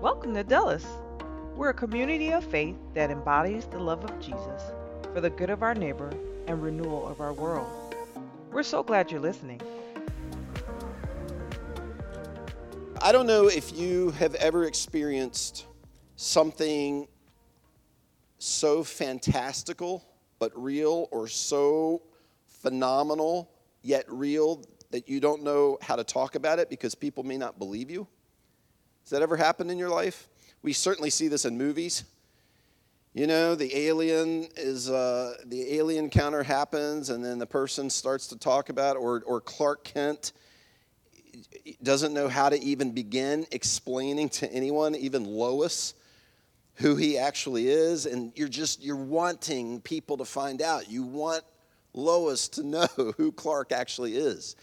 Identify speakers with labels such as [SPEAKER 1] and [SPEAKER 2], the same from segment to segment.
[SPEAKER 1] Welcome to Dulles. We're a community of faith that embodies the love of Jesus for the good of our neighbor and renewal of our world. We're so glad you're listening.
[SPEAKER 2] I don't know if you have ever experienced something so fantastical but real or so phenomenal yet real that you don't know how to talk about it because people may not believe you? Has that ever happened in your life? We certainly see this in movies. You know, the alien is uh, the alien encounter happens, and then the person starts to talk about, or or Clark Kent doesn't know how to even begin explaining to anyone, even Lois, who he actually is, and you're just you're wanting people to find out. You want Lois to know who Clark actually is.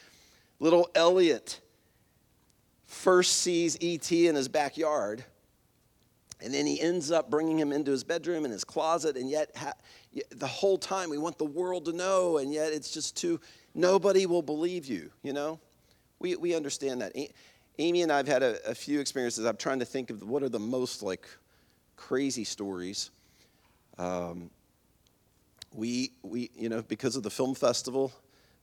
[SPEAKER 2] Little Elliot first sees E.T. in his backyard, and then he ends up bringing him into his bedroom and his closet, and yet ha- the whole time we want the world to know, and yet it's just too, nobody will believe you, you know? We, we understand that. Amy and I have had a, a few experiences. I'm trying to think of what are the most like crazy stories. Um, we, we, you know, because of the film festival,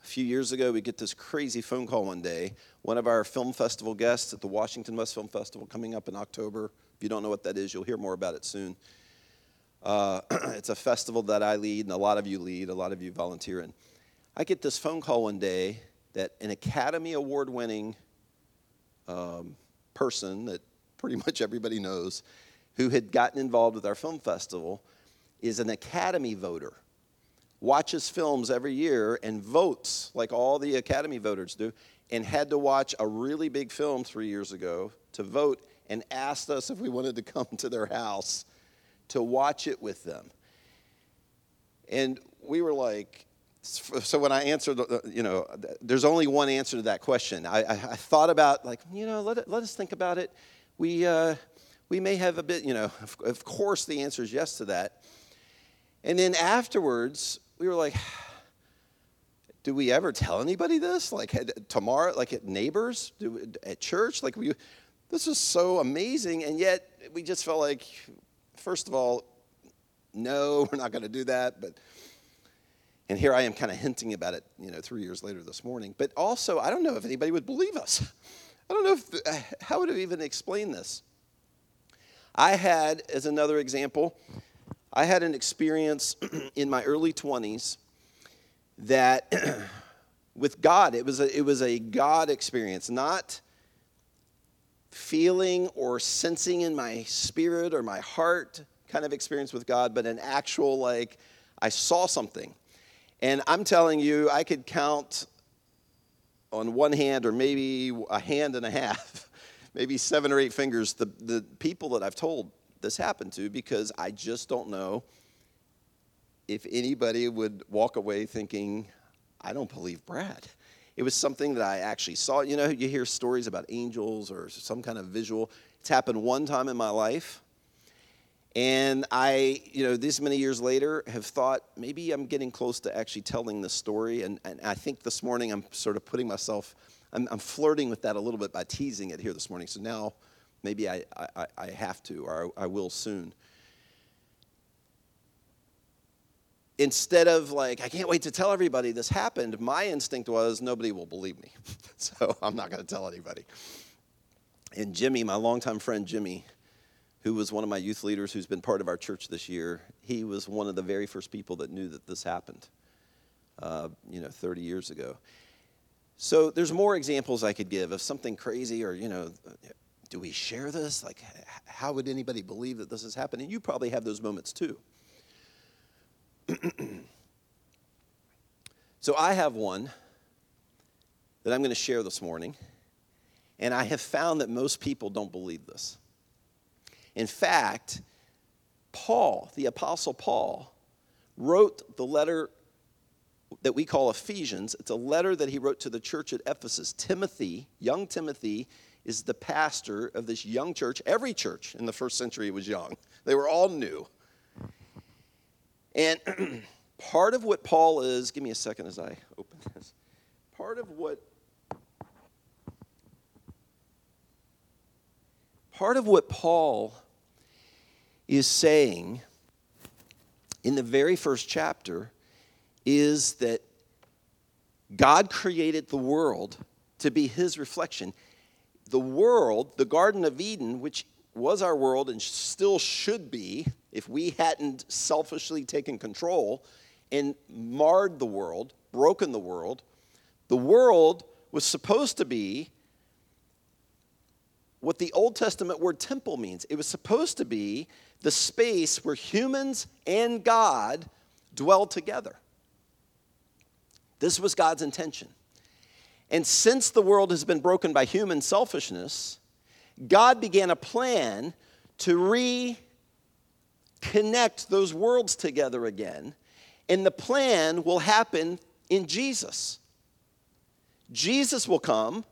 [SPEAKER 2] a few years ago, we get this crazy phone call one day. One of our film festival guests at the Washington West Film Festival coming up in October. If you don't know what that is, you'll hear more about it soon. Uh, it's a festival that I lead, and a lot of you lead, a lot of you volunteer in. I get this phone call one day that an Academy Award winning um, person that pretty much everybody knows who had gotten involved with our film festival is an Academy voter watches films every year and votes like all the Academy voters do, and had to watch a really big film three years ago to vote and asked us if we wanted to come to their house to watch it with them. And we were like, so when I answered, you know, there's only one answer to that question. I, I, I thought about, like, you know, let, let us think about it. We, uh, we may have a bit, you know, of, of course the answer is yes to that. And then afterwards, we were like, do we ever tell anybody this? Like tomorrow, like at neighbors, do, at church? Like we, this is so amazing, and yet we just felt like, first of all, no, we're not going to do that. But and here I am, kind of hinting about it, you know, three years later this morning. But also, I don't know if anybody would believe us. I don't know if uh, how would have even explain this. I had, as another example, I had an experience in my early 20s that with God, it was a, it was a God experience, not feeling or sensing in my spirit or my heart kind of experience with God, but an actual, like, I saw something. And I'm telling you, I could count on one hand or maybe a hand and a half, maybe seven or eight fingers, the, the people that I've told this happened to because I just don't know if anybody would walk away thinking, I don't believe Brad. It was something that I actually saw. You know, you hear stories about angels or some kind of visual. It's happened one time in my life. And I, you know, this many years later have thought maybe I'm getting close to actually telling the story. And, and I think this morning I'm sort of putting myself, I'm, I'm flirting with that a little bit by teasing it here this morning. So now Maybe I, I, I have to, or I, I will soon. Instead of like, I can't wait to tell everybody this happened, my instinct was nobody will believe me. so I'm not going to tell anybody. And Jimmy, my longtime friend Jimmy, who was one of my youth leaders who's been part of our church this year, he was one of the very first people that knew that this happened, uh, you know, 30 years ago. So there's more examples I could give of something crazy or, you know, do we share this? Like, how would anybody believe that this is happening? You probably have those moments too. so I have one that I'm going to share this morning, and I have found that most people don't believe this. In fact, Paul, the Apostle Paul, wrote the letter that we call Ephesians. It's a letter that he wrote to the church at Ephesus. Timothy, young Timothy, is the pastor of this young church. Every church in the first century was young, they were all new. And part of what Paul is, give me a second as I open this. Part of what part of what Paul is saying in the very first chapter is that God created the world to be his reflection. The world, the Garden of Eden, which was our world and still should be if we hadn't selfishly taken control and marred the world, broken the world, the world was supposed to be what the Old Testament word temple means. It was supposed to be the space where humans and God dwell together. This was God's intention. And since the world has been broken by human selfishness, God began a plan to reconnect those worlds together again. And the plan will happen in Jesus. Jesus will come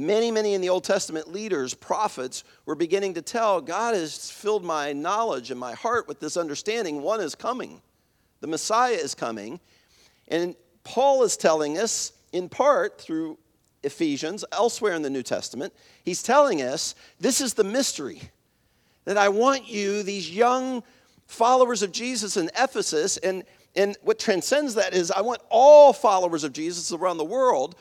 [SPEAKER 2] Many, many in the Old Testament leaders, prophets, were beginning to tell God has filled my knowledge and my heart with this understanding. One is coming, the Messiah is coming. And Paul is telling us, in part through Ephesians, elsewhere in the New Testament, he's telling us this is the mystery that I want you, these young followers of Jesus in Ephesus, and, and what transcends that is I want all followers of Jesus around the world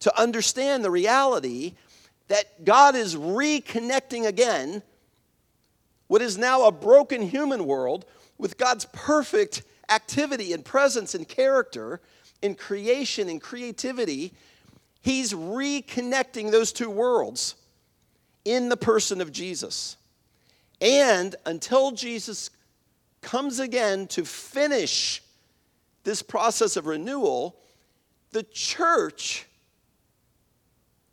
[SPEAKER 2] to understand the reality that God is reconnecting again what is now a broken human world with God's perfect activity and presence and character in creation and creativity. He's reconnecting those two worlds in the person of Jesus. And until Jesus comes again to finish this process of renewal, the church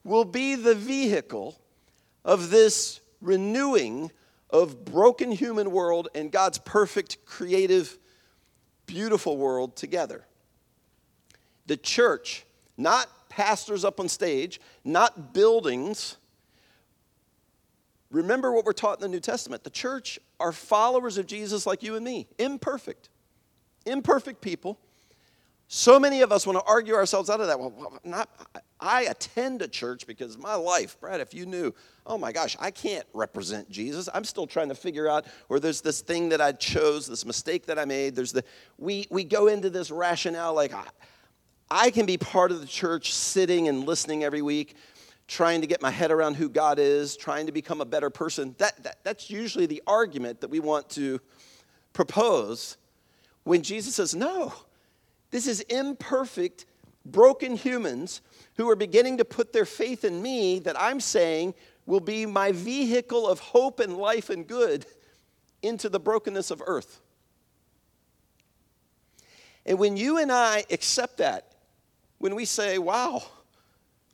[SPEAKER 2] will be the vehicle of this renewing of broken human world and God's perfect, creative, beautiful world together. The church, not pastors up on stage, not buildings. Remember what we're taught in the New Testament. The church are followers of Jesus like you and me, imperfect, imperfect people so many of us want to argue ourselves out of that. Well, not, I attend a church because my life, Brad, if you knew, oh my gosh, I can't represent Jesus. I'm still trying to figure out, or there's this thing that I chose, this mistake that I made. There's the, we, we go into this rationale like, I, can be part of the church sitting and listening every week, trying to get my head around who God is, trying to become a better person. That, that, that's usually the argument that we want to propose when Jesus says, no. This is imperfect, broken humans who are beginning to put their faith in me that I'm saying will be my vehicle of hope and life and good into the brokenness of earth. And when you and I accept that, when we say, wow,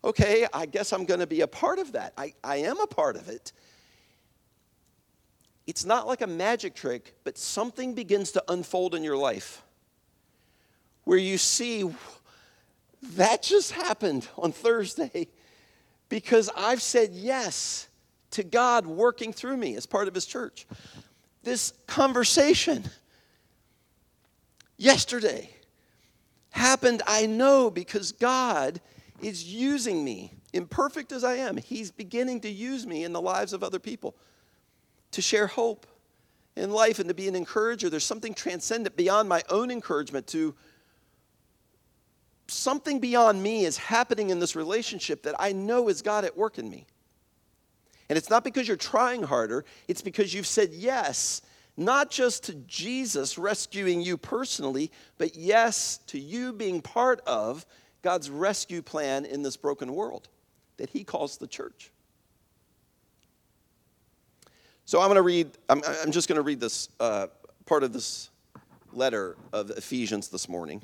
[SPEAKER 2] okay, I guess I'm going to be a part of that, I, I am a part of it. It's not like a magic trick, but something begins to unfold in your life where you see that just happened on Thursday because I've said yes to God working through me as part of His church. This conversation yesterday happened, I know, because God is using me, imperfect as I am. He's beginning to use me in the lives of other people to share hope in life and to be an encourager. There's something transcendent beyond my own encouragement to something beyond me is happening in this relationship that I know is God at work in me. And it's not because you're trying harder, it's because you've said yes, not just to Jesus rescuing you personally, but yes to you being part of God's rescue plan in this broken world that He calls the church. So I'm going to read, I'm, I'm just going to read this uh, part of this letter of Ephesians this morning.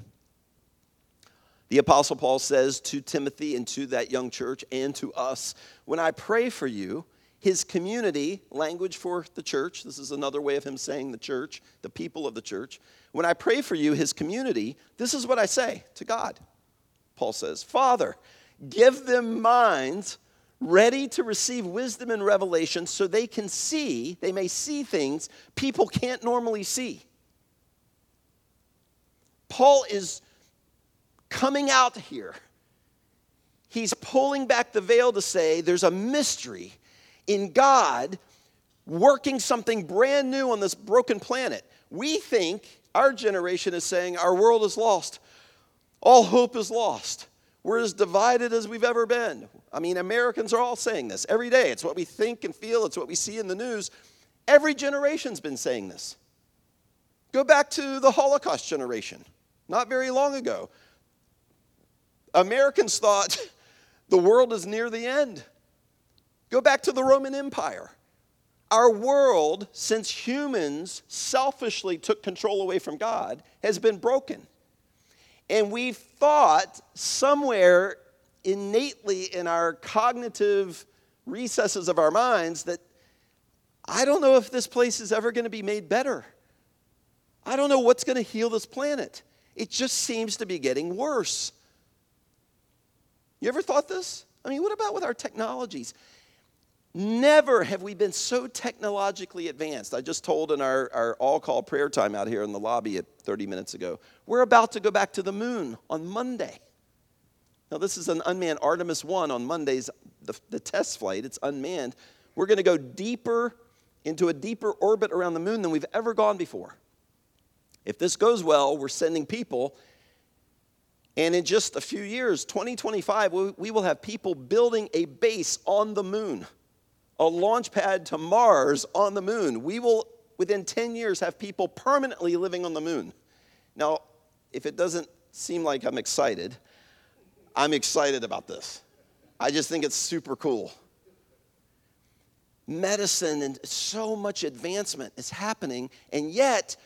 [SPEAKER 2] The Apostle Paul says to Timothy and to that young church and to us, when I pray for you, his community, language for the church, this is another way of him saying the church, the people of the church. When I pray for you, his community, this is what I say to God. Paul says, Father, give them minds ready to receive wisdom and revelation so they can see, they may see things people can't normally see. Paul is coming out here. He's pulling back the veil to say there's a mystery in God working something brand new on this broken planet. We think our generation is saying our world is lost, all hope is lost. We're as divided as we've ever been. I mean, Americans are all saying this every day. It's what we think and feel, it's what we see in the news. Every generation's been saying this. Go back to the Holocaust generation, not very long ago. Americans thought the world is near the end. Go back to the Roman Empire. Our world, since humans selfishly took control away from God, has been broken. And we've thought somewhere innately in our cognitive recesses of our minds that I don't know if this place is ever going to be made better. I don't know what's going to heal this planet. It just seems to be getting worse. You ever thought this? I mean, what about with our technologies? Never have we been so technologically advanced. I just told in our, our all call prayer time out here in the lobby at 30 minutes ago, we're about to go back to the moon on Monday. Now, this is an unmanned Artemis 1 on Monday's, the, the test flight. It's unmanned. We're going to go deeper into a deeper orbit around the moon than we've ever gone before. If this goes well, we're sending people. And in just a few years, 2025, we will have people building a base on the moon a launch pad to Mars on the moon. We will, within 10 years, have people permanently living on the moon. Now, if it doesn't seem like I'm excited, I'm excited about this. I just think it's super cool. Medicine and so much advancement is happening, and yet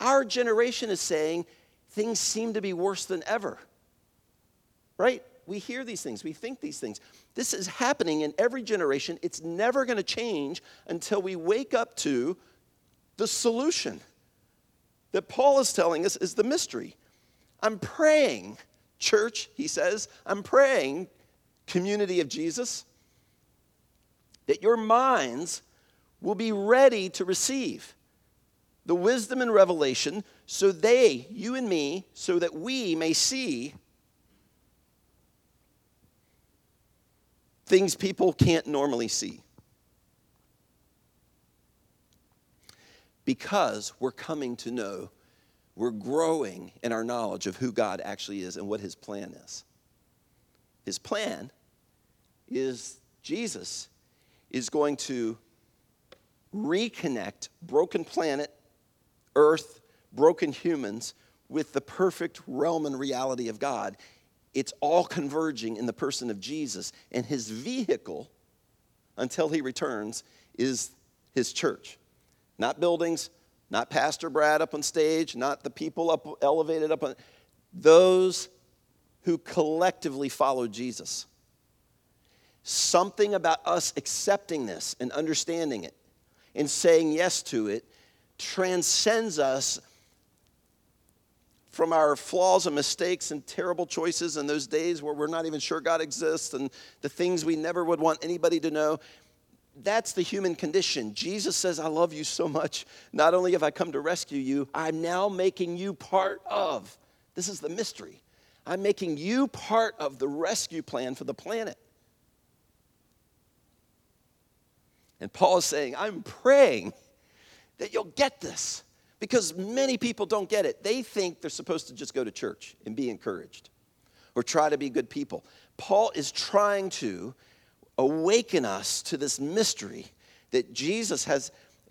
[SPEAKER 2] our generation is saying things seem to be worse than ever. Right? We hear these things, we think these things. This is happening in every generation. It's never going to change until we wake up to the solution that Paul is telling us is the mystery. I'm praying, church, he says, I'm praying, community of Jesus, that your minds will be ready to receive the wisdom and revelation so they, you and me, so that we may see things people can't normally see. Because we're coming to know, we're growing in our knowledge of who God actually is and what his plan is. His plan is Jesus is going to reconnect broken planet, earth, broken humans with the perfect realm and reality of God it's all converging in the person of Jesus. And his vehicle, until he returns, is his church. Not buildings, not Pastor Brad up on stage, not the people up elevated up on those who collectively follow Jesus. Something about us accepting this and understanding it and saying yes to it transcends us from our flaws and mistakes and terrible choices and those days where we're not even sure God exists and the things we never would want anybody to know. That's the human condition. Jesus says, I love you so much. Not only have I come to rescue you, I'm now making you part of. This is the mystery. I'm making you part of the rescue plan for the planet. And Paul is saying, I'm praying that you'll get this. Because many people don't get it. They think they're supposed to just go to church and be encouraged or try to be good people. Paul is trying to awaken us to this mystery that Jesus has,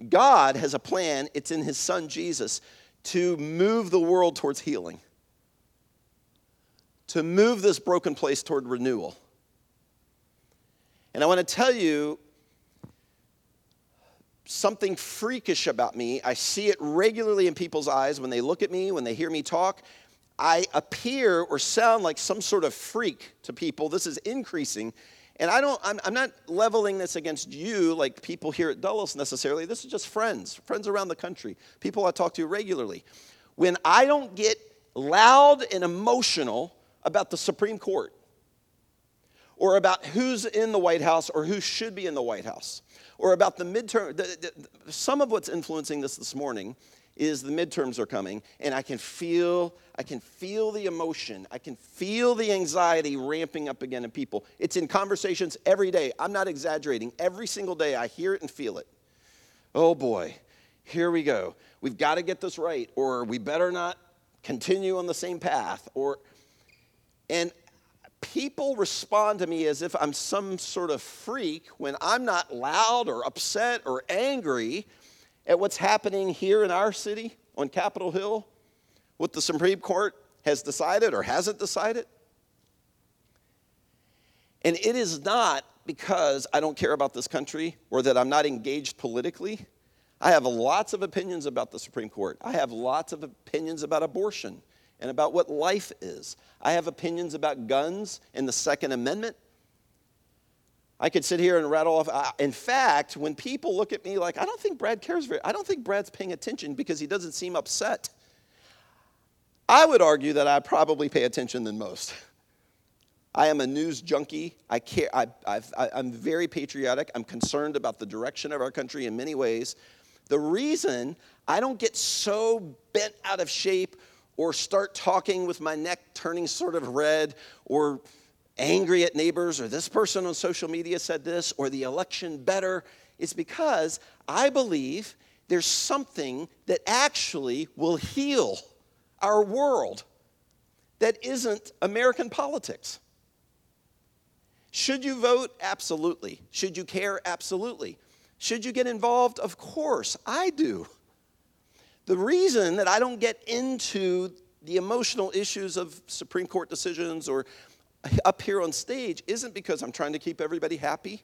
[SPEAKER 2] God has a plan, it's in his son Jesus, to move the world towards healing, to move this broken place toward renewal. And I want to tell you something freakish about me. I see it regularly in people's eyes when they look at me, when they hear me talk. I appear or sound like some sort of freak to people. This is increasing. And I don't, I'm, I'm not leveling this against you, like people here at Dulles necessarily. This is just friends, friends around the country, people I talk to regularly. When I don't get loud and emotional about the Supreme Court or about who's in the White House or who should be in the White House or about the midterm. The, the, some of what's influencing this this morning is the midterms are coming and I can feel I can feel the emotion. I can feel the anxiety ramping up again in people. It's in conversations every day. I'm not exaggerating. Every single day I hear it and feel it. Oh boy, here we go. We've got to get this right or we better not continue on the same path or and people respond to me as if I'm some sort of freak when I'm not loud or upset or angry at what's happening here in our city on Capitol Hill, what the Supreme Court has decided or hasn't decided. And it is not because I don't care about this country or that I'm not engaged politically. I have lots of opinions about the Supreme Court. I have lots of opinions about abortion and about what life is. I have opinions about guns and the Second Amendment. I could sit here and rattle off. In fact, when people look at me like, I don't think Brad cares very, I don't think Brad's paying attention because he doesn't seem upset. I would argue that I probably pay attention than most. I am a news junkie. I care. I, am very patriotic. I'm concerned about the direction of our country in many ways. The reason I don't get so bent out of shape or start talking with my neck turning sort of red or angry at neighbors or this person on social media said this or the election better is because I believe there's something that actually will heal our world that isn't American politics. Should you vote? Absolutely. Should you care? Absolutely. Should you get involved? Of course, I do. The reason that I don't get into the emotional issues of Supreme Court decisions or up here on stage isn't because I'm trying to keep everybody happy.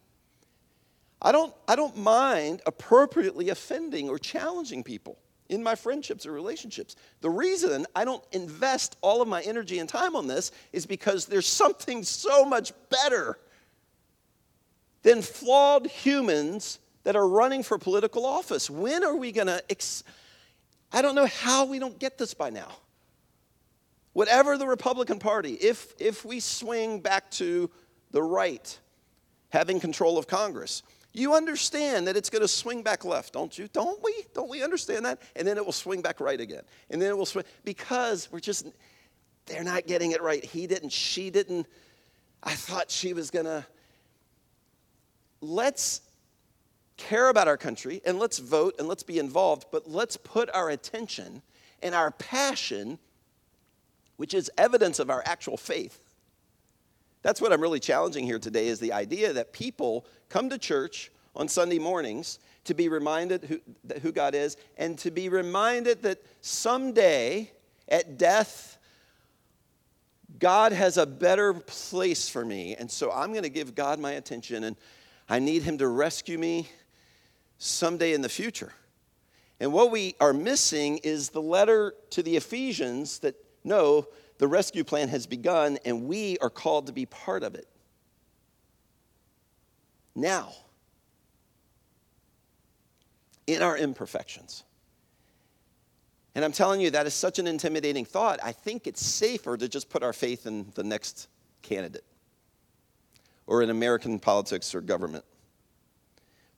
[SPEAKER 2] I don't, I don't mind appropriately offending or challenging people in my friendships or relationships. The reason I don't invest all of my energy and time on this is because there's something so much better than flawed humans that are running for political office. When are we going to? Ex- I don't know how we don't get this by now. Whatever the Republican Party, if, if we swing back to the right having control of Congress, you understand that it's going to swing back left, don't you? Don't we? Don't we understand that? And then it will swing back right again. And then it will swing because we're just they're not getting it right. He didn't, she didn't. I thought she was going to Let's care about our country and let's vote and let's be involved, but let's put our attention and our passion which is evidence of our actual faith. That's what I'm really challenging here today is the idea that people come to church on Sunday mornings to be reminded who, who God is and to be reminded that someday at death, God has a better place for me. And so I'm going to give God my attention and I need Him to rescue me someday in the future. And what we are missing is the letter to the Ephesians that no, the rescue plan has begun and we are called to be part of it. Now, in our imperfections. And I'm telling you, that is such an intimidating thought. I think it's safer to just put our faith in the next candidate or in American politics or government.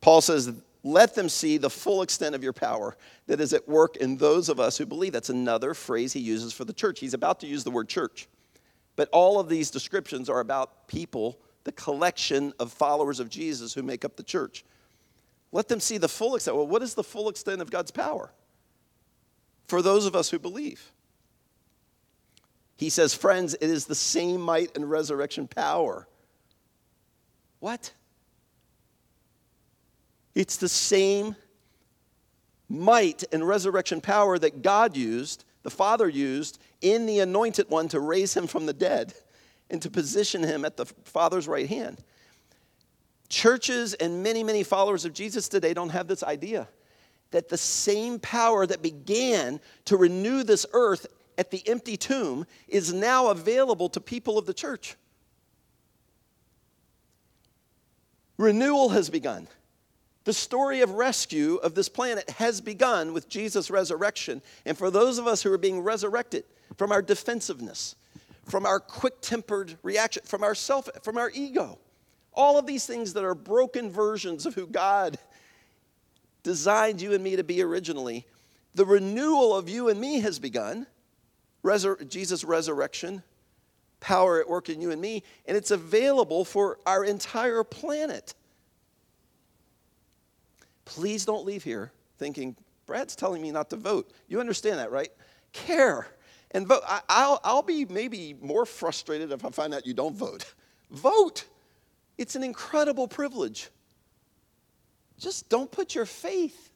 [SPEAKER 2] Paul says let them see the full extent of your power that is at work in those of us who believe. That's another phrase he uses for the church. He's about to use the word church. But all of these descriptions are about people, the collection of followers of Jesus who make up the church. Let them see the full extent. Well, what is the full extent of God's power for those of us who believe? He says, Friends, it is the same might and resurrection power. What? It's the same might and resurrection power that God used, the Father used, in the anointed one to raise him from the dead and to position him at the Father's right hand. Churches and many, many followers of Jesus today don't have this idea that the same power that began to renew this earth at the empty tomb is now available to people of the church. Renewal has begun. The story of rescue of this planet has begun with Jesus' resurrection. And for those of us who are being resurrected from our defensiveness, from our quick tempered reaction, from our self, from our ego, all of these things that are broken versions of who God designed you and me to be originally, The renewal of you and me has begun. Resur- Jesus' resurrection, power at work in you and me, and it's available for our entire planet. Please don't leave here thinking, Brad's telling me not to vote. You understand that, right? Care and vote. I, will I'll be maybe more frustrated if I find out you don't vote. Vote. It's an incredible privilege. Just don't put your faith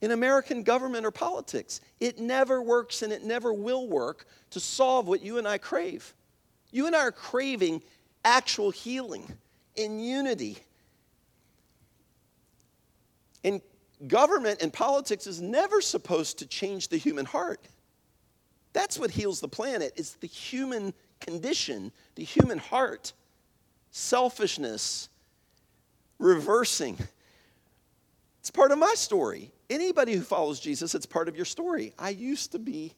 [SPEAKER 2] in American government or politics. It never works and it never will work to solve what you and I crave. You and I are craving actual healing in unity. And government and politics is never supposed to change the human heart. That's what heals the planet. It's the human condition, the human heart. Selfishness, reversing. It's part of my story. Anybody who follows Jesus, it's part of your story. I used to be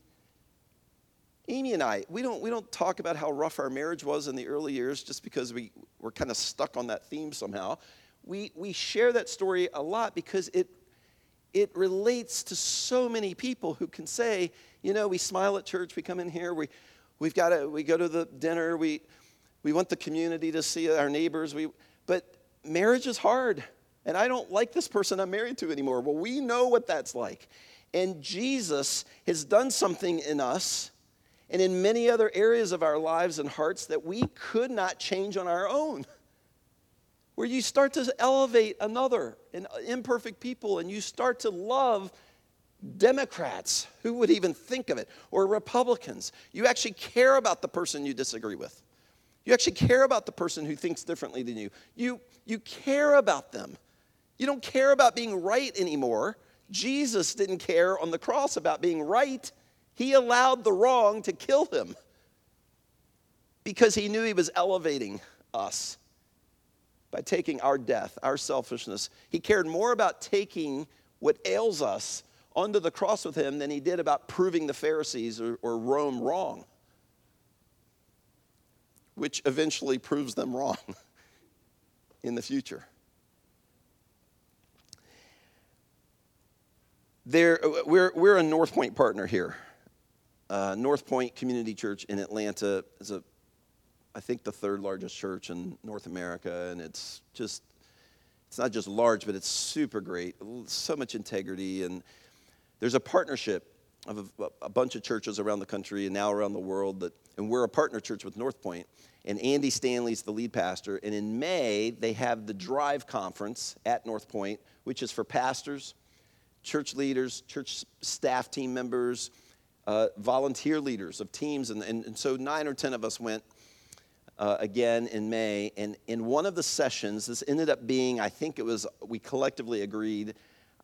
[SPEAKER 2] Amy and I, we don't, we don't talk about how rough our marriage was in the early years just because we were kind of stuck on that theme somehow. We, we share that story a lot because it, it relates to so many people who can say, you know, we smile at church, we come in here, we, we've got to, we go to the dinner, we, we want the community to see our neighbors, we, but marriage is hard. And I don't like this person I'm married to anymore. Well, we know what that's like. And Jesus has done something in us and in many other areas of our lives and hearts that we could not change on our own. Where you start to elevate another, an imperfect people, and you start to love Democrats. Who would even think of it? Or Republicans. You actually care about the person you disagree with. You actually care about the person who thinks differently than you. You, you care about them. You don't care about being right anymore. Jesus didn't care on the cross about being right. He allowed the wrong to kill him because he knew he was elevating us by taking our death, our selfishness. He cared more about taking what ails us onto the cross with him than he did about proving the Pharisees or, or Rome wrong, which eventually proves them wrong in the future. There, we're, we're a North Point partner here. Uh, North Point Community Church in Atlanta is a, I think, the third largest church in North America, and it's just, it's not just large, but it's super great. So much integrity, and there's a partnership of a, a bunch of churches around the country and now around the world that, and we're a partner church with North Point, and Andy Stanley's the lead pastor. And in May, they have the Drive Conference at North Point, which is for pastors, church leaders, church staff team members uh, volunteer leaders of teams. And, and, and, so nine or 10 of us went uh, again in May. And in one of the sessions, this ended up being, I think it was, we collectively agreed,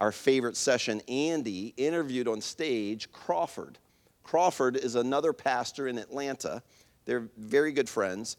[SPEAKER 2] our favorite session. Andy interviewed on stage Crawford. Crawford is another pastor in Atlanta. They're very good friends.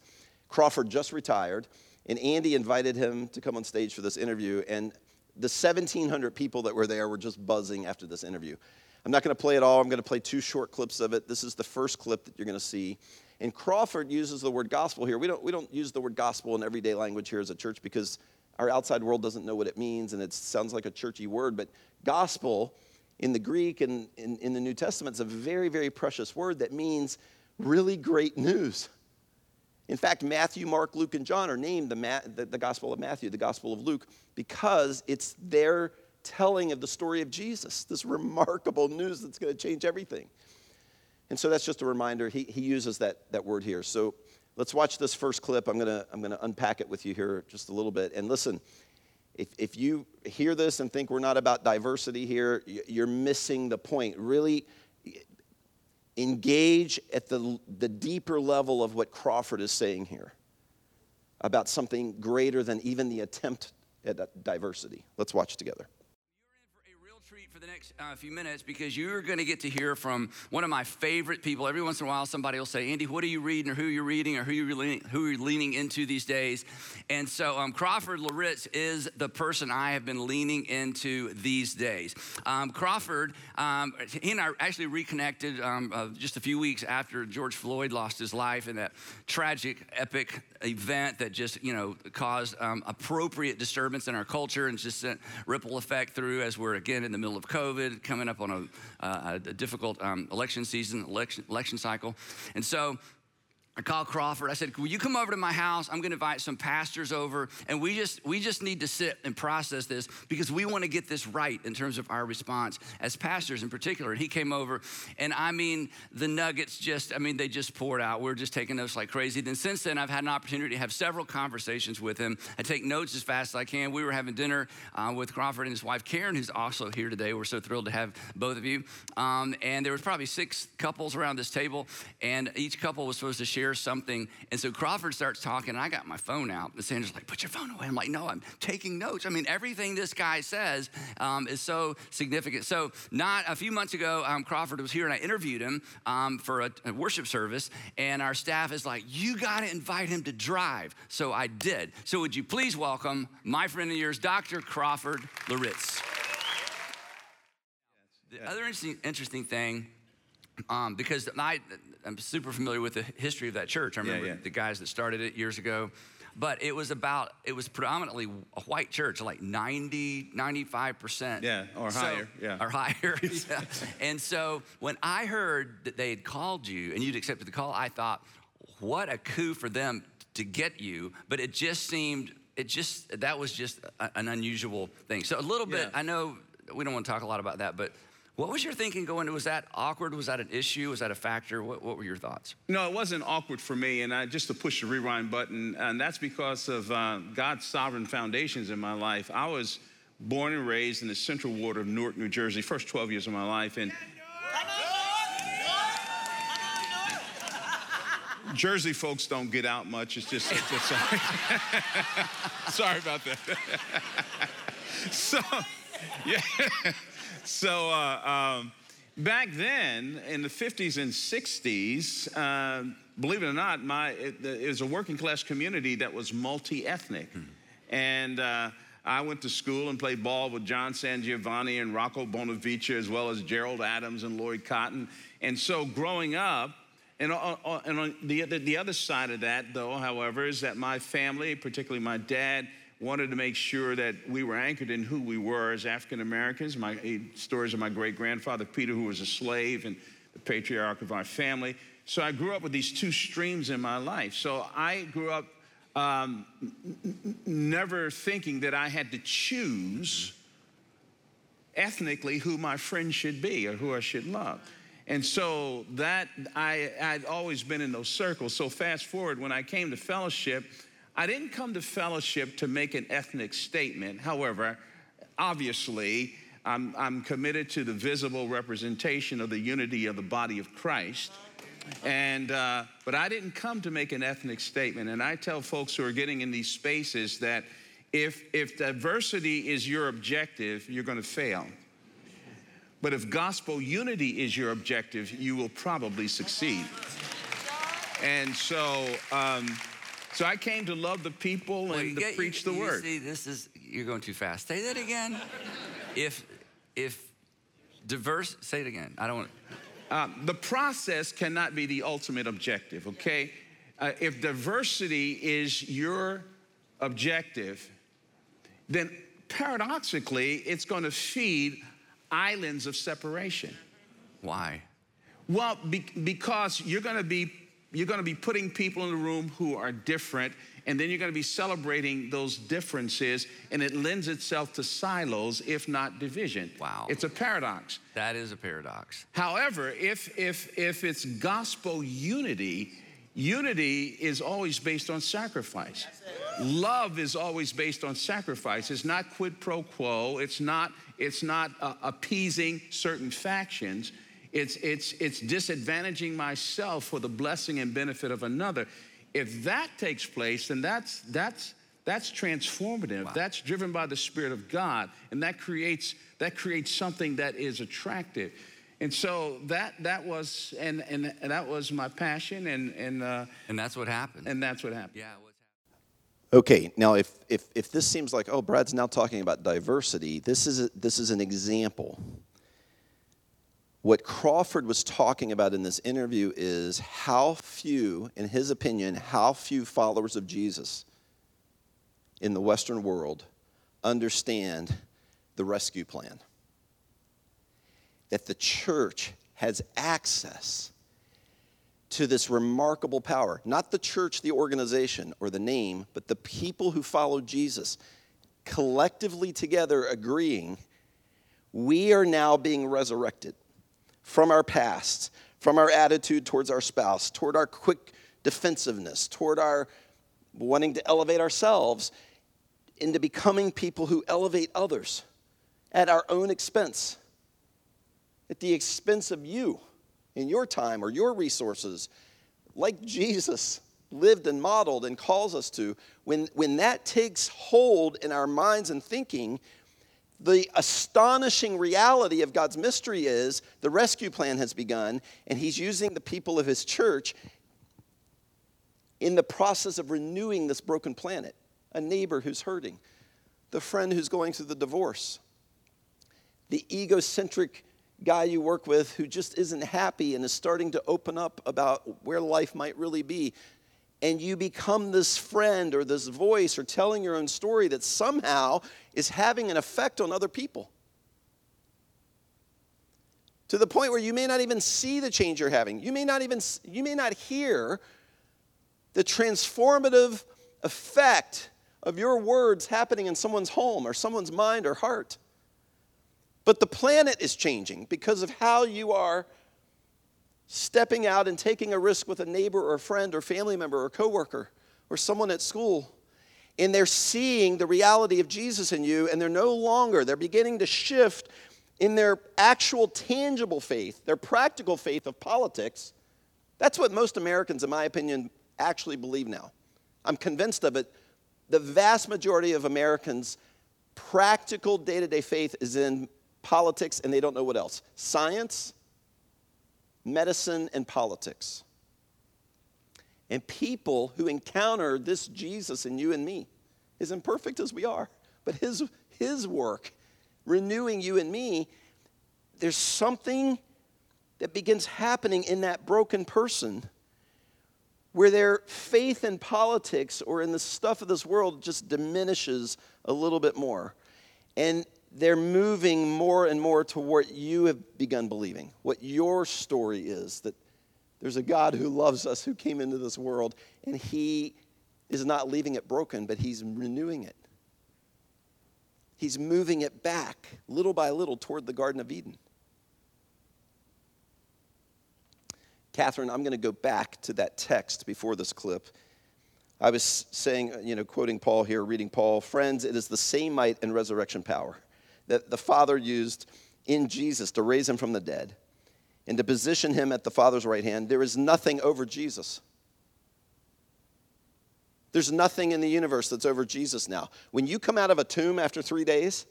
[SPEAKER 2] Crawford just retired, and Andy invited him to come on stage for this interview. And the 1,700 people that were there were just buzzing after this interview. I'm not going to play it all. I'm going to play two short clips of it. This is the first clip that you're going to see. And Crawford uses the word gospel here. We don't, we don't use the word gospel in everyday language here as a church because our outside world doesn't know what it means and it sounds like a churchy word. But gospel in the Greek and in, in the New Testament is a very, very precious word that means really great news. In fact, Matthew, Mark, Luke, and John are named the, the, the Gospel of Matthew, the Gospel of Luke, because it's their telling of the story of Jesus, this remarkable news that's going to change everything. And so that's just a reminder. He, he uses that, that word here. So let's watch this first clip. I'm going to I'm to unpack it with you here just a little bit. And listen, if, if you hear this and think we're not about diversity here, you're missing the point. Really engage at the, the deeper level of what Crawford is saying here about something greater than even the attempt at diversity. Let's watch together
[SPEAKER 3] for the next uh, few minutes because you're going to get to hear from one of my favorite people. Every once in a while, somebody will say, Andy, what are you reading, or who you're reading, or who you're leaning, who you're leaning into these days. And so, um, Crawford Loritts is the person I have been leaning into these days. Um, Crawford, um, he and I actually reconnected um, uh, just a few weeks after George Floyd lost his life in that tragic, epic event that just, you know, caused um, appropriate disturbance in our culture and just sent ripple effect through as we're again in the middle of COVID, coming up on a, uh, a difficult um, election season, election, election cycle. And so I called Crawford. I said, "Will you come over to my house? I'm going to invite some pastors over, and we just we just need to sit and process this because we want to get this right in terms of our response as pastors in particular." And he came over, and I mean, the nuggets just I mean they just poured out. We are just taking notes like crazy. Then since then, I've had an opportunity to have several conversations with him. I take notes as fast as I can. We were having dinner uh, with Crawford and his wife Karen, who's also here today. We're so thrilled to have both of you. Um, and there was probably six couples around this table, and each couple was supposed to share something. And so Crawford starts talking, and I got my phone out. And Sandra's like, put your phone away. I'm like, no, I'm taking notes. I mean, everything this guy says um, is so significant. So, not a few months ago, um, Crawford was here, and I interviewed him um, for a, a worship service. And our staff is like, you got to invite him to drive. So I did. So, would you please welcome my friend of yours, Dr. Crawford Loritts. The other interesting, interesting thing, um, because I, I'm super familiar with the history of that church. I remember yeah, yeah. the guys that started it years ago. But it was about, it was predominantly a white church, like 90, 95%.
[SPEAKER 4] Yeah, or so, higher. Yeah.
[SPEAKER 3] Or higher. yeah. And so when I heard that they had called you and you'd accepted the call, I thought, what a coup for them to get you. But it just seemed, it just, that was just a, an unusual thing. So a little bit. I know we don't want to talk a lot about that, but what was your thinking going? Was that awkward? Was that an issue? Was that a factor? What, what were your thoughts?
[SPEAKER 4] No, it wasn't awkward for me. And I just to push the rewind button, and that's because of uh, God's sovereign foundations in my life. I was born and raised in the central ward of Newark, New Jersey, first 12 years of my life. And Jersey folks don't get out much. It's just, it's just sorry. sorry about that. so, yeah so uh, um, back then in the 50s and 60s, uh, believe it or not, my, it, it, was a working class community that was multi ethnic. Hmm. And uh, I went to school and played ball with John San Giovanni and Rocco Bonavicia, as well as Gerald Adams and Lloyd Cotton. And so growing up, and on, and on the, the other side of that, though, however, is that my family, particularly my dad, wanted to make sure that we were anchored in who we were as African Americans. My stories of my great grandfather Peter, who was a slave and the patriarch of our family. So I grew up with these two streams in my life. So I grew up um, never thinking that I had to choose ethnically who my friends should be or who I should love. And so that I, I'd always been in those circles. So fast forward, when I came to fellowship, I didn't come to fellowship to make an ethnic statement. However, obviously, I'm, I'm committed to the visible representation of the unity of the body of Christ. And, uh, but I didn't come to make an ethnic statement. And I tell folks who are getting in these spaces that if, if diversity is your objective, you're going to fail. But if gospel unity is your objective, you will probably succeed. And so, um, so I came to love the people and well, to preach
[SPEAKER 3] you,
[SPEAKER 4] the
[SPEAKER 3] you
[SPEAKER 4] word.
[SPEAKER 3] See, this is you're going too fast. Say that again. if if diverse, say it again. I don't. want
[SPEAKER 4] uh, the process cannot be the ultimate objective. Okay, uh, if diversity is your objective, then paradoxically, it's going to feed islands of separation.
[SPEAKER 3] Why?
[SPEAKER 4] Well, be, because you're going to be you're going to be putting people in the room who are different, and then you're going to be celebrating those differences, and it lends itself to silos, if not division.
[SPEAKER 3] Wow.
[SPEAKER 4] It's a paradox.
[SPEAKER 3] That is a paradox.
[SPEAKER 4] However, if, if, if it's gospel unity, unity is always based on sacrifice. Love is always based on sacrifice. It's not quid pro quo, it's not, it's not uh, appeasing certain factions it's, it's, it's disadvantaging myself for the blessing and benefit of another. If that takes place, then that's, that's, that's transformative. Wow. That's driven by the Spirit of God. And that creates, that creates something that is attractive. And so that, that was, and, and, and that was my passion. And, and, uh,
[SPEAKER 3] and that's what happened.
[SPEAKER 4] And that's what happened.
[SPEAKER 3] Yeah.
[SPEAKER 2] Okay, now if, if, if this seems like, oh, Brad's now talking about diversity, this is, a, this is an example what Crawford was talking about in this interview is how few, in his opinion, how few followers of Jesus in the Western world understand the rescue plan. that the church has access to this remarkable power. Not the church, the organization, or the name, but the people who follow Jesus collectively together agreeing we are now being resurrected from our past, from our attitude towards our spouse, toward our quick defensiveness, toward our wanting to elevate ourselves, into becoming people who elevate others at our own expense, at the expense of you in your time or your resources, like Jesus lived and modeled and calls us to. When, when that takes hold in our minds and thinking, the astonishing reality of God's mystery is the rescue plan has begun, and He's using the people of His church in the process of renewing this broken planet. A neighbor who's hurting, the friend who's going through the divorce, the egocentric guy you work with who just isn't happy and is starting to open up about where life might really be. And you become this friend or this voice or telling your own story that somehow is having an effect on other people. To the point where you may not even see the change you're having. You may not even you may not hear the transformative effect of your words happening in someone's home or someone's mind or heart. But the planet is changing because of how you are stepping out and taking a risk with a neighbor or a friend or family member or coworker or someone at school. And they're seeing the reality of Jesus in you, and they're no longer, they're beginning to shift in their actual tangible faith, their practical faith of politics. That's what most Americans, in my opinion, actually believe now. I'm convinced of it. The vast majority of Americans' practical day to day faith is in politics, and they don't know what else science, medicine, and politics. And people who encounter this Jesus in you and me, as imperfect as we are, but his, his work renewing you and me, there's something that begins happening in that broken person where their faith in politics or in the stuff of this world just diminishes a little bit more. And they're moving more and more to what you have begun believing, what your story is that there's a God who loves us, who came into this world, and He is not leaving it broken, but He's renewing it. He's moving it back little by little toward the Garden of Eden. Catherine, I'm going to go back to that text before this clip. I was saying, you know, quoting Paul here, reading Paul, friends, it is the same might and resurrection power that the Father used in Jesus to raise him from the dead and to position him at the Father's right hand, there is nothing over Jesus. There's nothing in the universe that's over Jesus now. When you come out of a tomb after three days,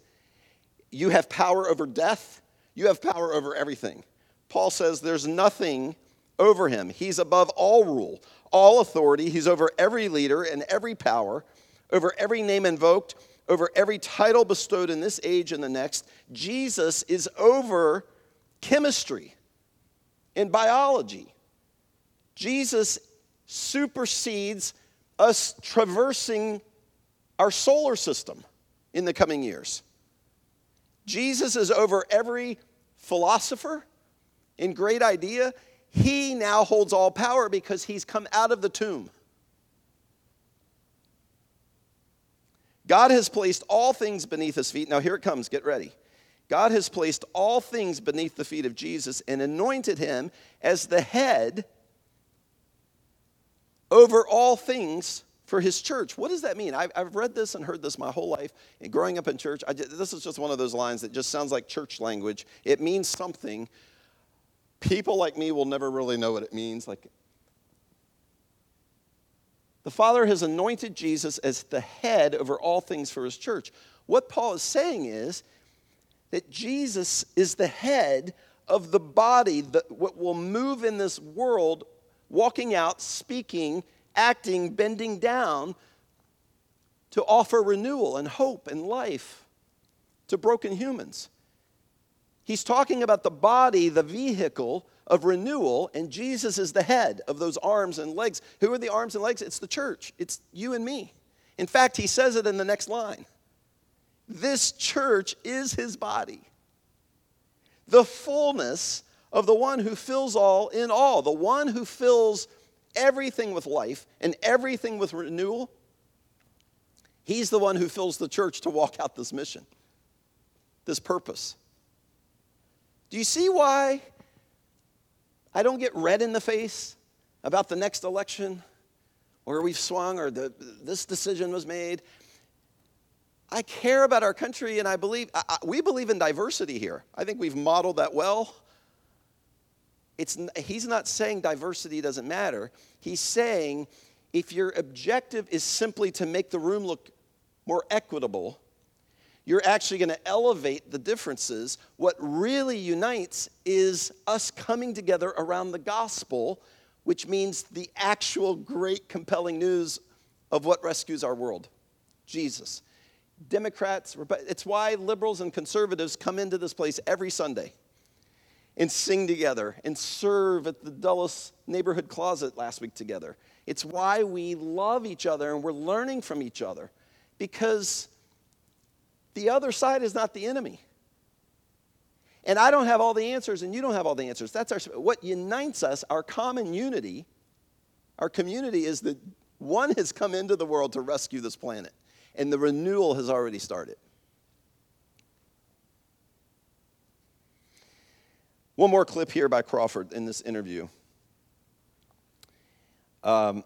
[SPEAKER 2] you have power over death, you have power over everything. Paul says there's nothing over him. He's above all rule, all authority. He's over every leader and every power, over every name invoked over every title bestowed in this age and the next. Jesus is over chemistry and biology. Jesus supersedes us traversing our solar system in the coming years. Jesus is over every philosopher and great idea. He now holds all power because he's come out of the tomb. God has placed all things beneath his feet. Now, here it comes, get ready. God has placed all things beneath the feet of Jesus and anointed him as the head over all things for his church. What does that mean? I've, I've read this and heard this my whole life. And growing up in church, this is just one of those lines that just sounds like church language. It means something. People like me will never really know what it means. Like the Father has anointed Jesus as the head over all things for his church. What Paul is saying is that Jesus is the head of the body that what will move in this world, walking out, speaking, acting, bending down to offer renewal and hope and life to broken humans. He's talking about the body, the vehicle of renewal, and Jesus is the head of those arms and legs. Who are the arms and legs? It's the church, it's you and me. In fact, he says it in the next line this church is his body. the fullness of the one who fills all in all, the one who fills everything with life and everything with renewal. He's the one who fills the church to walk out this mission, this purpose. Do you see why I don't get red in the face about the next election or we've swung or the, this decision was made? I care about our country and I believe, I, we believe in diversity here. I think we've modeled that well. It's, he's not saying diversity doesn't matter. He's saying if your objective is simply to make the room look more equitable, you're actually going to elevate the differences. What really unites is us coming together around the gospel, which means the actual great, compelling news of what rescues our world Jesus. Democrats, it's why liberals and conservatives come into this place every Sunday and sing together and serve at the Dulles neighborhood closet last week together. It's why we love each other and we're learning from each other because the other side is not the enemy. And I don't have all the answers and you don't have all the answers. That's our what unites us, our common unity, our community is that one has come into the world to rescue this planet and the renewal has already started. One more clip here by Crawford in this interview. Um,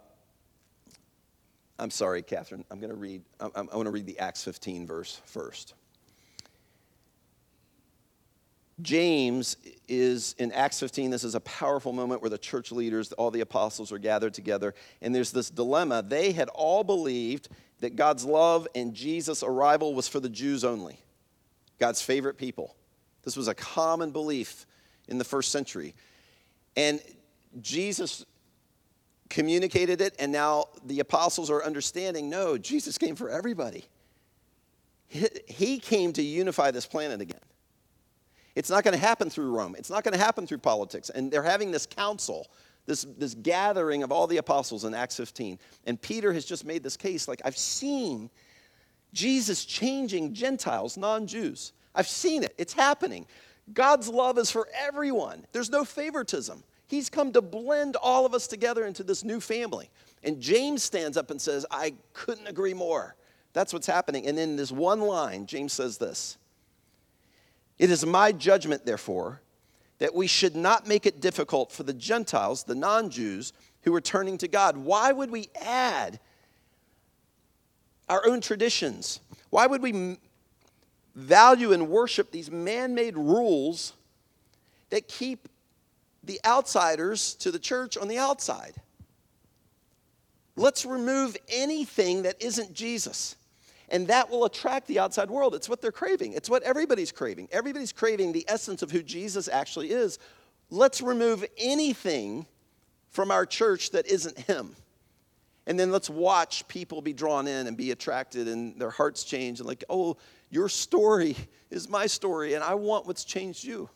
[SPEAKER 2] I'm sorry, Catherine. I'm going to read. I, I want to read the Acts 15 verse first. James is in Acts 15. This is a powerful moment where the church leaders, all the apostles, are gathered together, and there's this dilemma. They had all believed that God's love and Jesus' arrival was for the Jews only, God's favorite people. This was a common belief in the first century. And Jesus communicated it, and now the apostles are understanding no, Jesus came for everybody. He came to unify this planet again. It's not going to happen through Rome. It's not going to happen through politics. And they're having this council, this, this gathering of all the apostles in Acts 15. And Peter has just made this case like, I've seen Jesus changing Gentiles, non Jews. I've seen it. It's happening. God's love is for everyone, there's no favoritism. He's come to blend all of us together into this new family. And James stands up and says, I couldn't agree more. That's what's happening. And in this one line, James says this It is my judgment, therefore, that we should not make it difficult for the Gentiles, the non Jews, who are turning to God. Why would we add our own traditions? Why would we value and worship these man made rules that keep the outsiders to the church on the outside. Let's remove anything that isn't Jesus. And that will attract the outside world. It's what they're craving. It's what everybody's craving. Everybody's craving the essence of who Jesus actually is. Let's remove anything from our church that isn't Him. And then let's watch people be drawn in and be attracted and their hearts change. And like, oh, your story is my story, and I want what's changed you.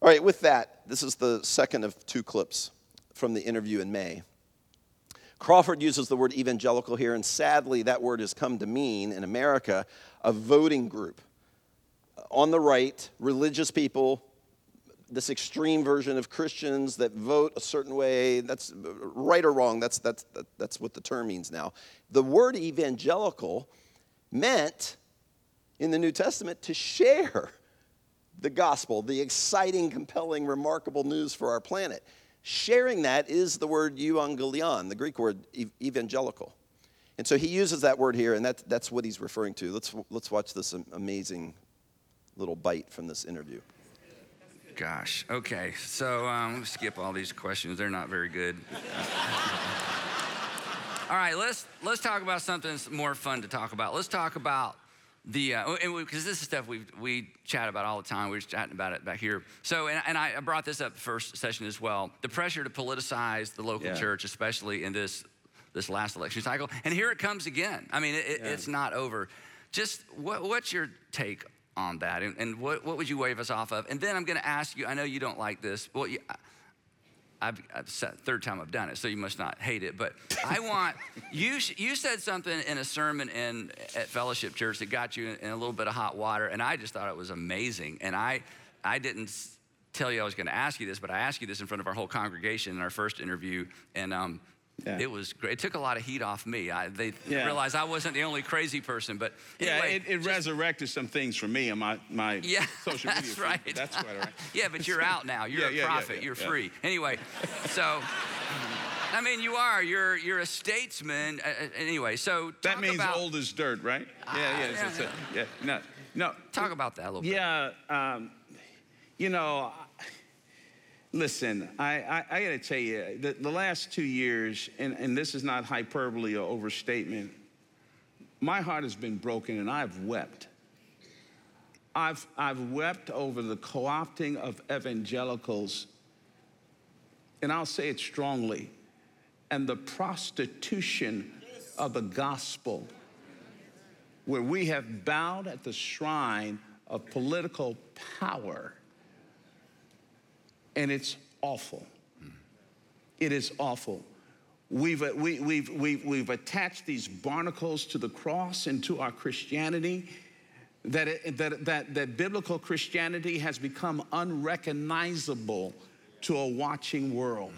[SPEAKER 2] All right, with that, this is the second of two clips from the interview in May. Crawford uses the word evangelical here, and sadly, that word has come to mean in America a voting group. On the right, religious people, this extreme version of Christians that vote a certain way. That's right or wrong, that's, that's, that's what the term means now. The word evangelical meant in the New Testament to share the gospel, the exciting, compelling, remarkable news for our planet. Sharing that is the word euangelion, the Greek word evangelical. And so he uses that word here, and that, that's what he's referring to. Let's, let's watch this amazing little bite from this interview.
[SPEAKER 3] Gosh, okay, so um, skip all these questions. They're not very good. all right, let's, let's talk about something that's more fun to talk about. Let's talk about the uh, because this is stuff we we chat about all the time. We are chatting about it back here. So, and, and I brought this up the first session as well. The pressure to politicize the local yeah. church, especially in this this last election cycle, and here it comes again. I mean, it, yeah. it's not over. Just what, what's your take on that, and, and what what would you wave us off of? And then I'm going to ask you. I know you don't like this. Well, you, I've, I've said third time I've done it, so you must not hate it. But I want you. You said something in a sermon in at Fellowship Church that got you in, a little bit of hot water, and I just thought it was amazing. And I, I didn't tell you I was going to ask you this, but I asked you this in front of our whole congregation in our first interview, and um, yeah. It was great. It took a lot of heat off me. I, they yeah. realized I wasn't the only crazy person, but
[SPEAKER 4] anyway, yeah, it, it just, resurrected some things for me on my my
[SPEAKER 3] yeah,
[SPEAKER 4] social media.
[SPEAKER 3] That's right.
[SPEAKER 4] Feed. That's quite all right.
[SPEAKER 3] yeah, but you're out now. You're yeah, a prophet. you're free. Anyway, so. I mean, you are. You're you're a statesman. Uh, anyway, so
[SPEAKER 4] that means
[SPEAKER 3] about,
[SPEAKER 4] old as dirt, right? Uh, yeah, yeah, yeah, yeah. No, no.
[SPEAKER 3] Talk about that a little
[SPEAKER 4] bit. Yeah, um, you know, Listen, I, I, I got to tell you, the, the, last two years, and, and this is not hyperbole or overstatement, my heart has been broken and I've wept. I've, I've wept over the co opting of evangelicals, and I'll say it strongly, and the prostitution of the gospel, where we have bowed at the shrine of political power and it's awful. It is awful. We've, uh, we, we've, we've, we've attached these barnacles to the cross and to our Christianity. That, it, that, that, that biblical Christianity has become unrecognizable to a watching world.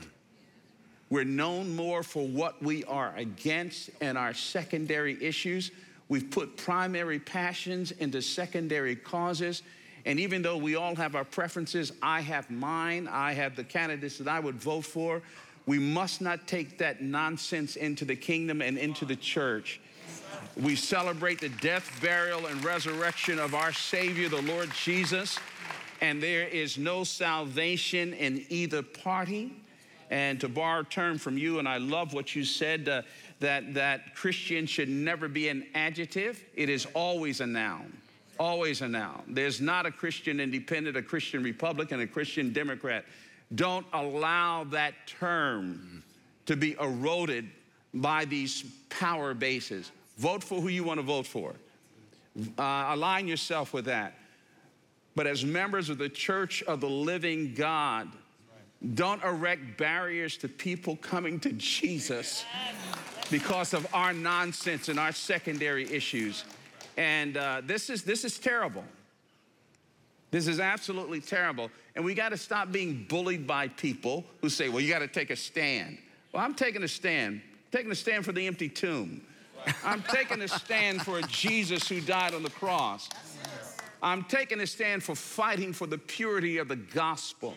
[SPEAKER 4] We're known more for what we are against and our secondary issues. We've put primary passions into secondary causes and even though we all have our preferences, I have mine, I have the candidates that I would vote for, we must not take that nonsense into the kingdom and into the church. We celebrate the death, burial, and resurrection of our Savior, the Lord Jesus, and there is no salvation in either party. And to borrow a term from you, and I love what you said, uh, that, that Christian should never be an adjective, it is always a noun always a noun. There's not a Christian independent, a Christian Republican, a Christian Democrat. Don't allow that term to be eroded by these power bases. Vote for who you want to vote for. Uh, align yourself with that. But as members of the church of the living God, don't erect barriers to people coming to Jesus because of our nonsense and our secondary issues. And uh, this, is, this is terrible. This is absolutely terrible. And we got to stop being bullied by people who say, well, you got to take a stand. Well, I'm taking a stand, taking a stand for the empty tomb. I'm taking a stand for a Jesus who died on the cross. I'm taking a stand for fighting for the purity of the gospel.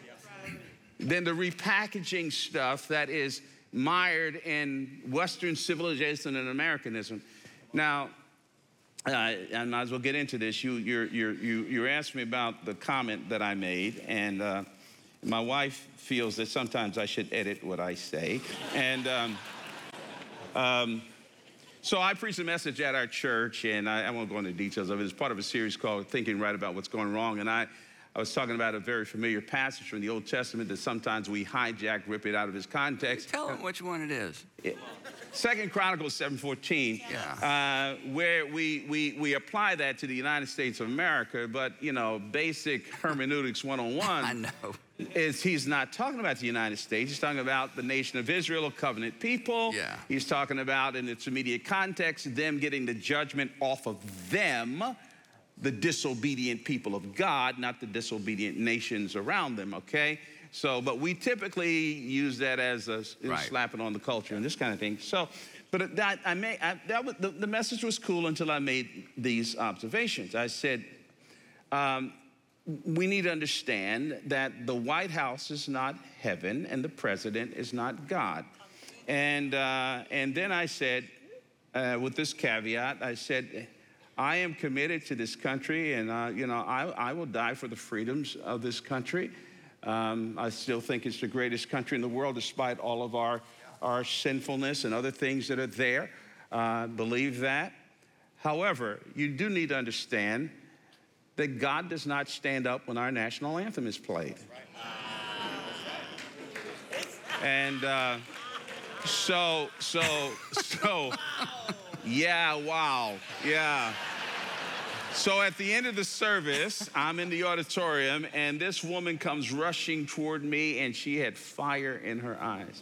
[SPEAKER 4] Then the repackaging stuff that is mired in Western civilization and Americanism. Now, uh, I might as well get into this. You, you're, you, you asked me about the comment that I made, and uh, my wife feels that sometimes I should edit what I say. And um, um, so I preached a message at our church, and I, I, won't go into details of it. It's part of a series called Thinking Right About What's Going Wrong. And I, I was talking about a very familiar passage from the Old Testament that sometimes we hijack, rip it out of its context.
[SPEAKER 3] Tell them which one it is. It,
[SPEAKER 4] Second Chronicles 7:14, yeah. uh, where we, we, we apply that to the United States of America, but you know, basic hermeneutics 101
[SPEAKER 3] I know.
[SPEAKER 4] is he's not talking about the United States. He's talking about the nation of Israel, a covenant people.
[SPEAKER 3] Yeah.
[SPEAKER 4] He's talking about, in its immediate context, them getting the judgment off of them, the disobedient people of God, not the disobedient nations around them, okay? So, but we typically use that as a right. slapping on the culture and this kind of thing. So, but that I may I, that was, the, the, message was cool until I made these observations. I said. Um, we need to understand that the White House is not heaven and the president is not God. And, uh, and then I said, uh, with this caveat, I said, I am committed to this country and, uh, you know, I, I will die for the freedoms of this country. Um, I still think it's the greatest country in the world, despite all of our, our sinfulness and other things that are there. Uh, believe that. However, you do need to understand that God does not stand up when our national anthem is played. And uh, so, so, so, yeah, wow, yeah. So at the end of the service, I'm in the auditorium, and this woman comes rushing toward me, and she had fire in her eyes.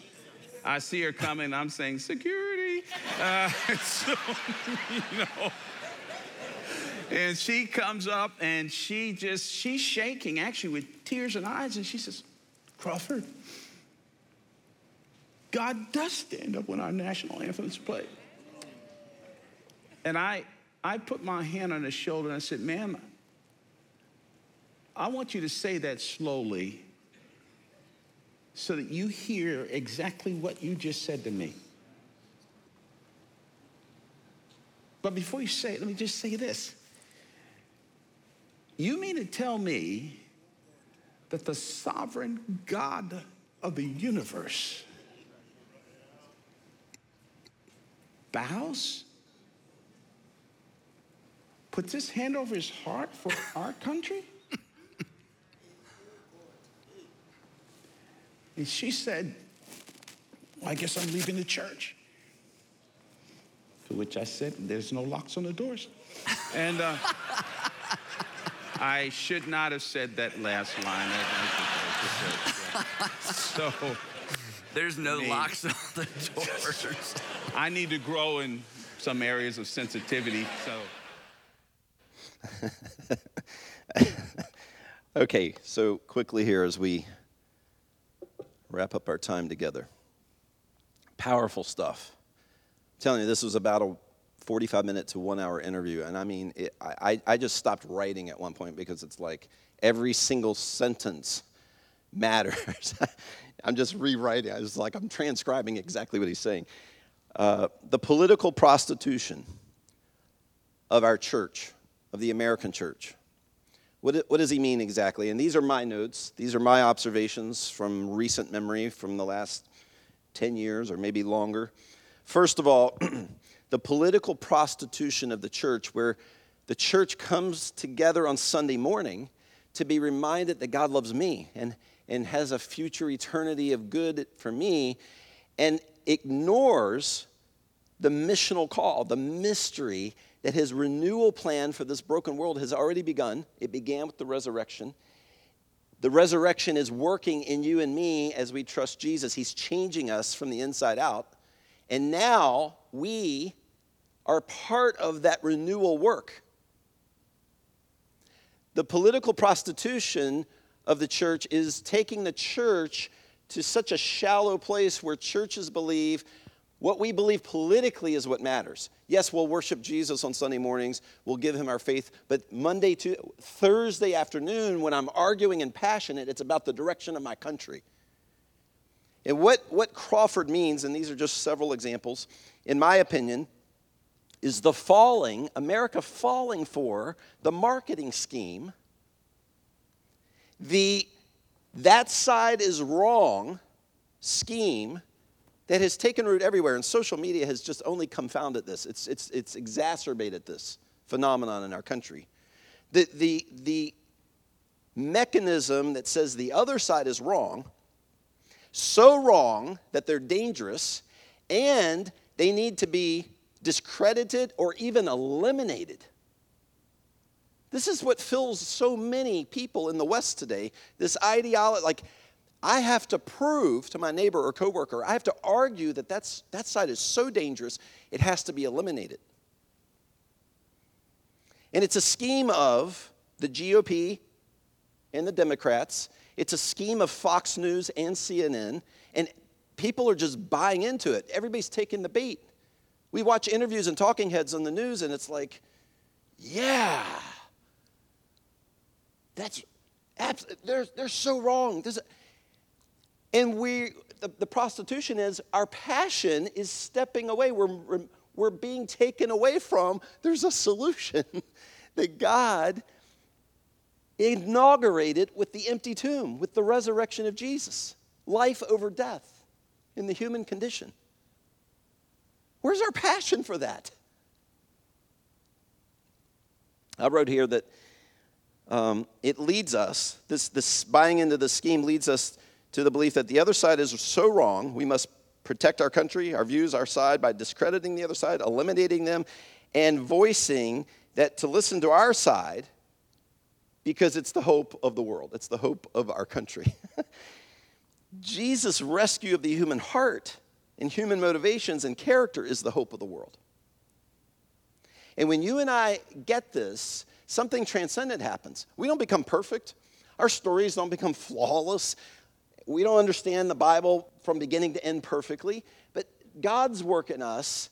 [SPEAKER 4] I see her coming, I'm saying, security. Uh, so, you know. And she comes up and she just, she's shaking actually with tears in her eyes, and she says, Crawford, God does stand up when our national anthem is played. And I, I put my hand on his shoulder and I said, Ma'am, I want you to say that slowly so that you hear exactly what you just said to me. But before you say it, let me just say this. You mean to tell me that the sovereign God of the universe bows puts his hand over his heart for our country? and she said, well, I guess I'm leaving the church. To which I said, There's no locks on the doors. and uh, I should not have said that last line. so.
[SPEAKER 3] There's no locks on the doors.
[SPEAKER 4] I need to grow in some areas of sensitivity, so.
[SPEAKER 2] okay, so quickly here as we wrap up our time together. Powerful stuff. I'm telling you, this was about a 45 minute to one hour interview. And I mean, it, I, I just stopped writing at one point because it's like every single sentence matters. I'm just rewriting. It's like I'm transcribing exactly what he's saying. Uh, the political prostitution of our church of the American church. What, what does he mean exactly? And these are my notes. These are my observations from recent memory from the last 10 years or maybe longer. First of all, the political prostitution of the church, where the church comes together on Sunday morning to be reminded that God loves me and, and has a future eternity of good for me, and ignores the missional call, the mystery that his renewal plan for this broken world has already begun. It began with the resurrection. The resurrection is working in you and me as we trust Jesus. He's changing us from the inside out. And now we are part of that renewal work. The political prostitution of the church is taking the church to such a shallow place where churches believe what we believe politically is what matters. Yes, we'll worship Jesus on Sunday mornings, we'll give him our faith, but Monday to Thursday afternoon, when I'm arguing and passionate, it's about the direction of my country. And what, what Crawford means, and these are just several examples, in my opinion, is the falling, America falling for the marketing scheme, the that side is wrong scheme that has taken root everywhere, and social media has just only confounded this. It's, it's, it's exacerbated this phenomenon in our country. The, the, the mechanism that says the other side is wrong, so wrong that they're dangerous, and they need to be discredited or even eliminated. This is what fills so many people in the West today. This ideology, like, I have to prove to my neighbor or coworker, I have to argue that that's, that side is so dangerous, it has to be eliminated. And it's a scheme of the GOP and the Democrats. It's a scheme of Fox News and CNN. And people are just buying into it. Everybody's taking the bait. We watch interviews and talking heads on the news, and it's like, yeah, that's, they're, they're so wrong. There's, and we, the, the prostitution is our passion is stepping away. We're, we're being taken away from. There's a solution that God inaugurated with the empty tomb, with the resurrection of Jesus. Life over death in the human condition. Where's our passion for that? I wrote here that um, it leads us, this, this buying into the scheme leads us to the belief that the other side is so wrong, we must protect our country, our views, our side by discrediting the other side, eliminating them, and voicing that to listen to our side because it's the hope of the world, it's the hope of our country. Jesus' rescue of the human heart and human motivations and character is the hope of the world. And when you and I get this, something transcendent happens. We don't become perfect, our stories don't become flawless. We don't understand the Bible from beginning to end perfectly, but God's work in us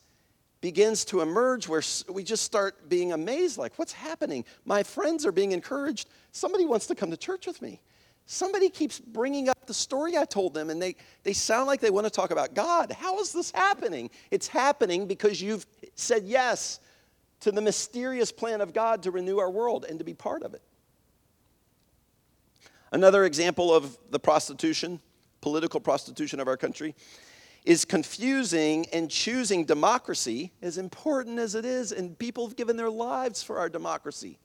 [SPEAKER 2] begins to emerge where we just start being amazed like, what's happening? My friends are being encouraged. Somebody wants to come to church with me. Somebody keeps bringing up the story I told them, and they, they sound like they want to talk about God. How is this happening? It's happening because you've said yes to the mysterious plan of God to renew our world and to be part of it. Another example of the prostitution, political prostitution of our country, is confusing and choosing democracy, as important as it is, and people have given their lives for our democracy.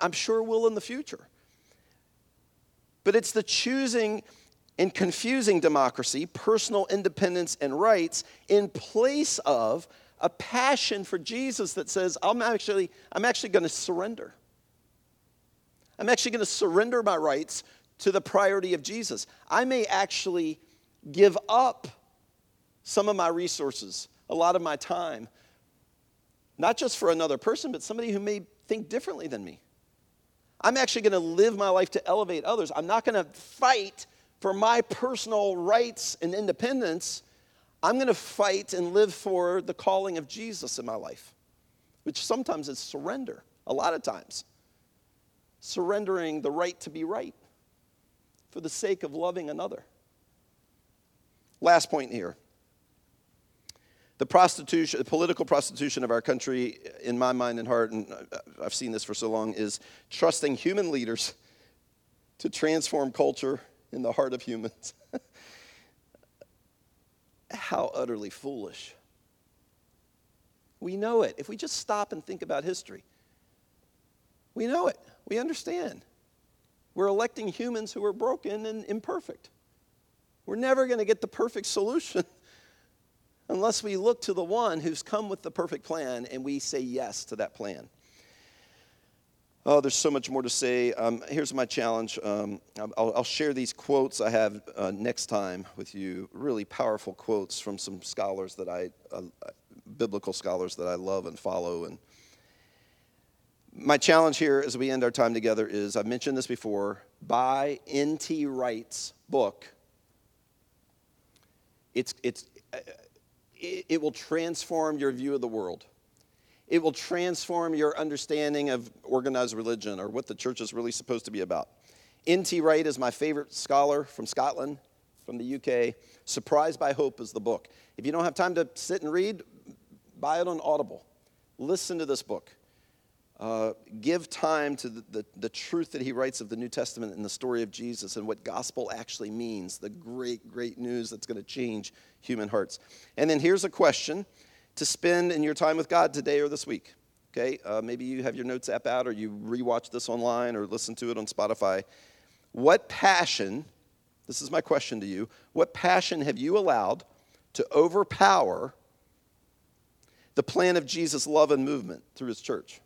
[SPEAKER 2] I'm sure will in the future. But it's the choosing and confusing democracy, personal independence and rights, in place of a passion for Jesus that says, I'm actually, I'm actually going to surrender. I'm actually going to surrender my rights to the priority of Jesus. I may actually give up some of my resources, a lot of my time, not just for another person, but somebody who may think differently than me. I'm actually going to live my life to elevate others. I'm not going to fight for my personal rights and independence. I'm going to fight and live for the calling of Jesus in my life, which sometimes is surrender, a lot of times. Surrendering the right to be right for the sake of loving another. Last point here. The prostitution, the political prostitution of our country, in my mind and heart, and I've seen this for so long, is trusting human leaders to transform culture in the heart of humans. How utterly foolish. We know it. If we just stop and think about history, we know it. We understand. We're electing humans who are broken and imperfect. We're never going to get the perfect solution unless we look to the one who's come with the perfect plan and we say yes to that plan. Oh, there's so much more to say. Um, here's my challenge. Um, I'll, I'll, share these quotes I have uh, next time with you. Really powerful quotes from some scholars that I, uh, biblical scholars that I love and follow. And my challenge here as we end our time together is I've mentioned this before buy N.T. Wright's book, it's, it's, uh, it, it will transform your view of the world. It will transform your understanding of organized religion or what the church is really supposed to be about. N.T. Wright is my favorite scholar from Scotland, from the UK. Surprised by Hope is the book. If you don't have time to sit and read, buy it on Audible. Listen to this book. Uh, give time to the, the, the, truth that he writes of the New Testament and the story of Jesus and what gospel actually means, the great, great news that's going to change human hearts. And then here's a question to spend in your time with God today or this week. Okay, uh, maybe you have your notes app out or you rewatch this online or listen to it on Spotify. What passion, this is my question to you, what passion have you allowed to overpower the plan of Jesus' love and movement through his church?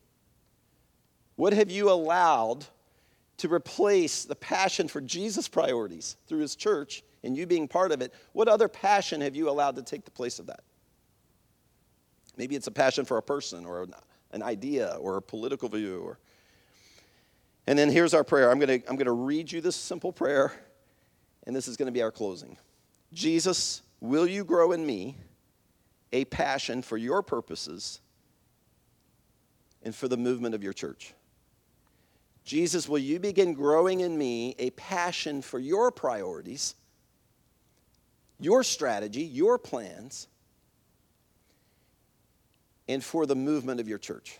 [SPEAKER 2] What have you allowed to replace the passion for Jesus' priorities through his church and you being part of it? What other passion have you allowed to take the place of that? Maybe it's a passion for a person or an idea or a political view or and then here's our prayer. I'm going to I'm going to read you this simple prayer and this is going to be our closing. Jesus, will you grow in me a passion for your purposes and for the movement of your church? Jesus, will you begin growing in me a passion for your priorities, your strategy, your plans, and for the movement of your church?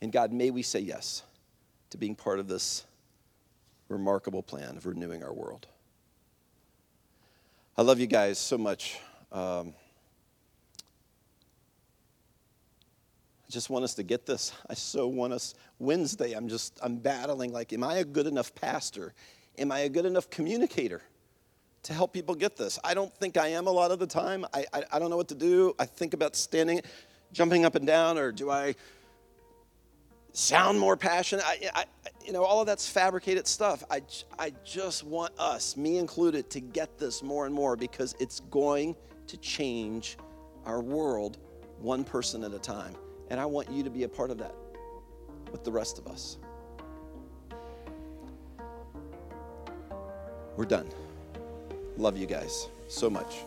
[SPEAKER 2] And God, may we say yes to being part of this remarkable plan of renewing our world. I love you guys so much. Um, just want us to get this. I so want us. Wednesday, I'm just, I'm battling like, am I a good enough pastor? Am I a good enough communicator to help people get this? I don't think I am a lot of the time. I, I, I don't know what to do. I think about standing. jumping up and down or do I sound more passionate? I, I, you know, all of that's fabricated stuff. I, I just want us, me included, to get this more and more because it's going to change our world one person at a time. And I want you to be a part of that with the rest of us. We're done. Love you guys so much.